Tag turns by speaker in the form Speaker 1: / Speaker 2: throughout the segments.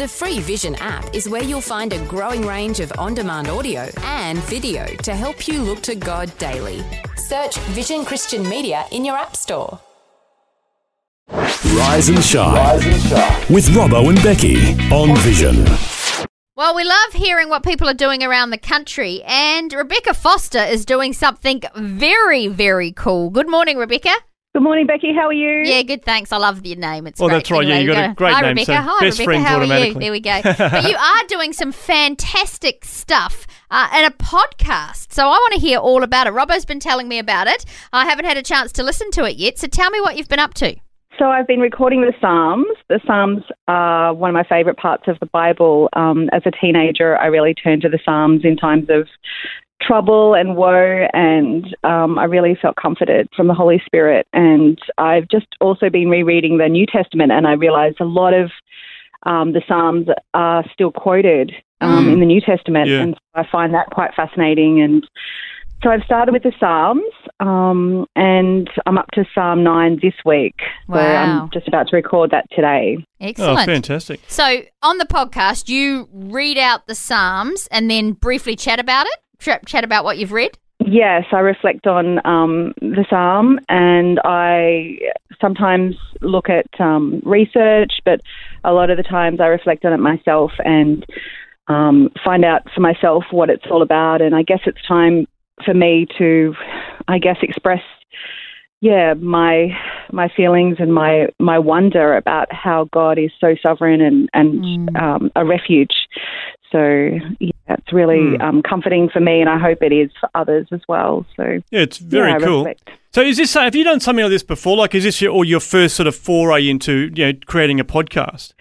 Speaker 1: The free Vision app is where you'll find a growing range of on demand audio and video to help you look to God daily. Search Vision Christian Media in your App Store.
Speaker 2: Rise and shine, with Robbo and Becky on Vision.
Speaker 3: Well, we love hearing what people are doing around the country, and Rebecca Foster is doing something very, very cool. Good morning, Rebecca.
Speaker 4: Good morning, Becky. How are you?
Speaker 3: Yeah, good. Thanks. I love your name. It's
Speaker 5: Well,
Speaker 3: great.
Speaker 5: that's right. Yeah,
Speaker 3: Anyway,
Speaker 5: you got
Speaker 3: we
Speaker 5: a great
Speaker 3: Hi,
Speaker 5: name,
Speaker 3: Rebecca.
Speaker 5: so
Speaker 3: Hi,
Speaker 5: best
Speaker 3: Rebecca. How are you? There we go. but you are doing some fantastic stuff uh, and a podcast. So I want to hear all about it. Robbo's been telling me about it. I haven't had a chance to listen to it yet. So tell me what you've been up to.
Speaker 4: So I've been recording the Psalms. The Psalms are one of my favourite parts of the Bible. Um, as a teenager, I really turned to the Psalms in times of trouble and woe, and um, I really felt comforted from the Holy Spirit. And I've just also been rereading the New Testament, and I realised a lot of um, the Psalms are still quoted um,
Speaker 3: Mm.
Speaker 4: in the New Testament,
Speaker 5: Yeah.
Speaker 4: and I find that quite fascinating. And so I've started with the Psalms, um, and I'm up to Psalm 9 this week. So
Speaker 3: Wow.
Speaker 4: I'm just about to record that today.
Speaker 5: Oh,
Speaker 3: Excellent.
Speaker 5: fantastic.
Speaker 3: So on the podcast, you read out the Psalms and then briefly chat about it. Chat, chat about what you've read.
Speaker 4: Yes, I reflect on um, the psalm, and I sometimes look at um, research, but a lot of the times I reflect on it myself and um, find out for myself what it's all about. And I guess it's time for me to, I guess, express, yeah, my my feelings and my my wonder about how God is so sovereign and and um, a refuge. So yeah, it's really
Speaker 5: Hmm.
Speaker 4: um, comforting for me, and I hope it is for others as well. So
Speaker 5: Yeah, it's very
Speaker 4: yeah,
Speaker 5: cool. So, is this have you done something like this before? Like, is this your or your first sort of foray into you know creating a podcast?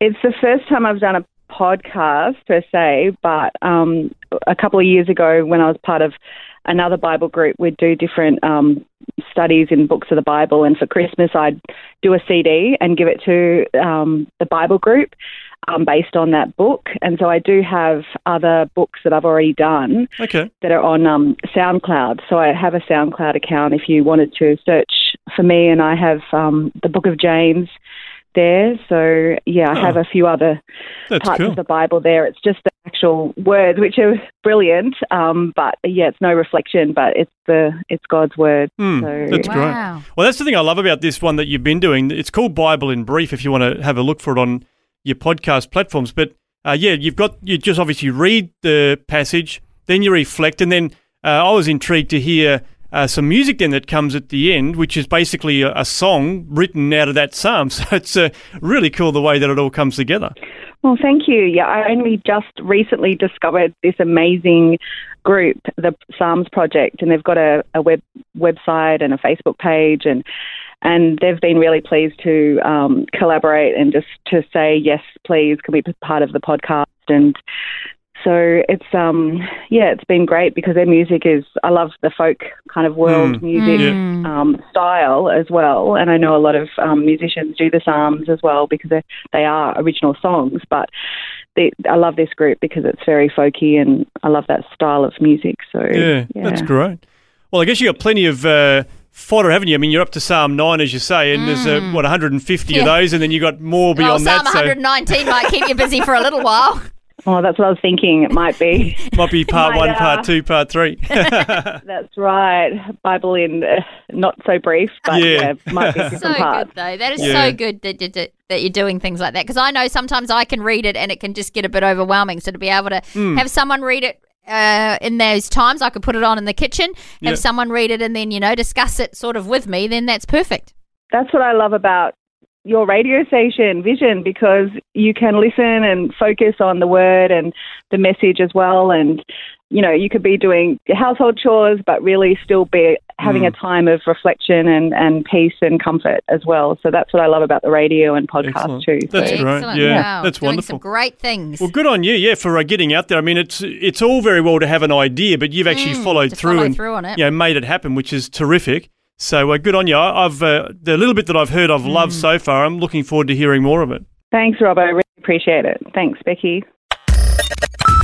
Speaker 4: It's the first time I've done a podcast per se, but um, a couple of years ago when I was part of another Bible group, we'd do different um, studies in books of the Bible, and for Christmas I'd do a CD and give it to um, the Bible group. Um, based on that book, and so I do have other books that I've already done
Speaker 5: Okay.
Speaker 4: that are on um, SoundCloud. So I have a SoundCloud account if you wanted to search for me, and I have um, the Book of James there. So yeah, I
Speaker 5: Oh.
Speaker 4: have a few other parts
Speaker 5: cool.
Speaker 4: of the Bible there. It's just the actual words, which are brilliant. Um, but yeah, it's no reflection, but it's the it's God's word.
Speaker 5: Hmm,
Speaker 4: so
Speaker 5: that's great.
Speaker 3: Wow.
Speaker 5: Well, that's the thing I love about this one that you've been doing. It's called Bible in Brief. If you want to have a look for it on your podcast platforms, but uh, yeah, you've got you just obviously read the passage, then you reflect, and then uh, I was intrigued to hear. Uh, some music then that comes at the end, which is basically a, a song written out of that psalm. So it's uh, really cool the way that it all comes together.
Speaker 4: Well, thank you. Yeah, I only just recently discovered this amazing group, the Psalms Project, and they've got a, a web website and a Facebook page, and and they've been really pleased to um, collaborate and just to say yes, please, can we be part of the podcast and. So it's um yeah it's been great because their music is I love the folk kind of world
Speaker 5: Mm.
Speaker 4: music
Speaker 3: Mm.
Speaker 4: um, style as well, and I know a lot of um, musicians do the psalms as well because they they are original songs. But they, I love this group because it's very folky, and I love that style of music. So
Speaker 5: Yeah, that's great. Well, I guess you got plenty of uh, fodder, haven't you? I mean, you're up to Psalm 9, as you say, and there's, uh, what, 150
Speaker 3: Yeah.
Speaker 5: of those, and then you got more
Speaker 3: Well,
Speaker 5: beyond
Speaker 3: Psalm
Speaker 5: that. Psalm
Speaker 3: 119 might keep you busy for a little while.
Speaker 4: Oh, that's what I was thinking. It might be.
Speaker 5: might be part
Speaker 4: Might,
Speaker 5: one,
Speaker 4: uh,
Speaker 5: part two, part three.
Speaker 4: that's right. Bible in uh, not so brief, but
Speaker 5: Yeah.
Speaker 4: yeah, might be
Speaker 3: So
Speaker 4: parts.
Speaker 3: good though. That is
Speaker 5: Yeah.
Speaker 3: so good that, that that you're doing things like that because I know sometimes I can read it and it can just get a bit overwhelming. So to be able to
Speaker 5: Hmm.
Speaker 3: have someone read it. Uh, in those times, I could put it on in the kitchen, have
Speaker 5: Yeah.
Speaker 3: someone read it, and then you know discuss it sort of with me. Then that's perfect.
Speaker 4: That's what I love about your radio station, Vision, because you can listen and focus on the word and the message as well. And, you know, you could be doing your household chores, but really still be having
Speaker 5: Mm.
Speaker 4: a time of reflection and, and peace and comfort as well. So that's what I love about the radio and podcast
Speaker 5: Excellent.
Speaker 4: too. So,
Speaker 5: That's great.
Speaker 3: Excellent.
Speaker 5: Yeah,
Speaker 3: Wow.
Speaker 5: that's
Speaker 3: Doing
Speaker 5: wonderful.
Speaker 3: Some great things.
Speaker 5: Well, good on you, yeah, for uh, getting out there. I mean, it's it's all very well to have an idea, but you've actually
Speaker 3: Mm,
Speaker 5: followed through
Speaker 3: follow
Speaker 5: and
Speaker 3: through on it.
Speaker 5: you know, made it happen, which is terrific. So uh, good on you. I- I've uh, the little bit that I've heard, I've loved
Speaker 3: Mm.
Speaker 5: so far. I'm looking forward to hearing more of it.
Speaker 4: thanks, Rob. I really appreciate it. Thanks, Becky.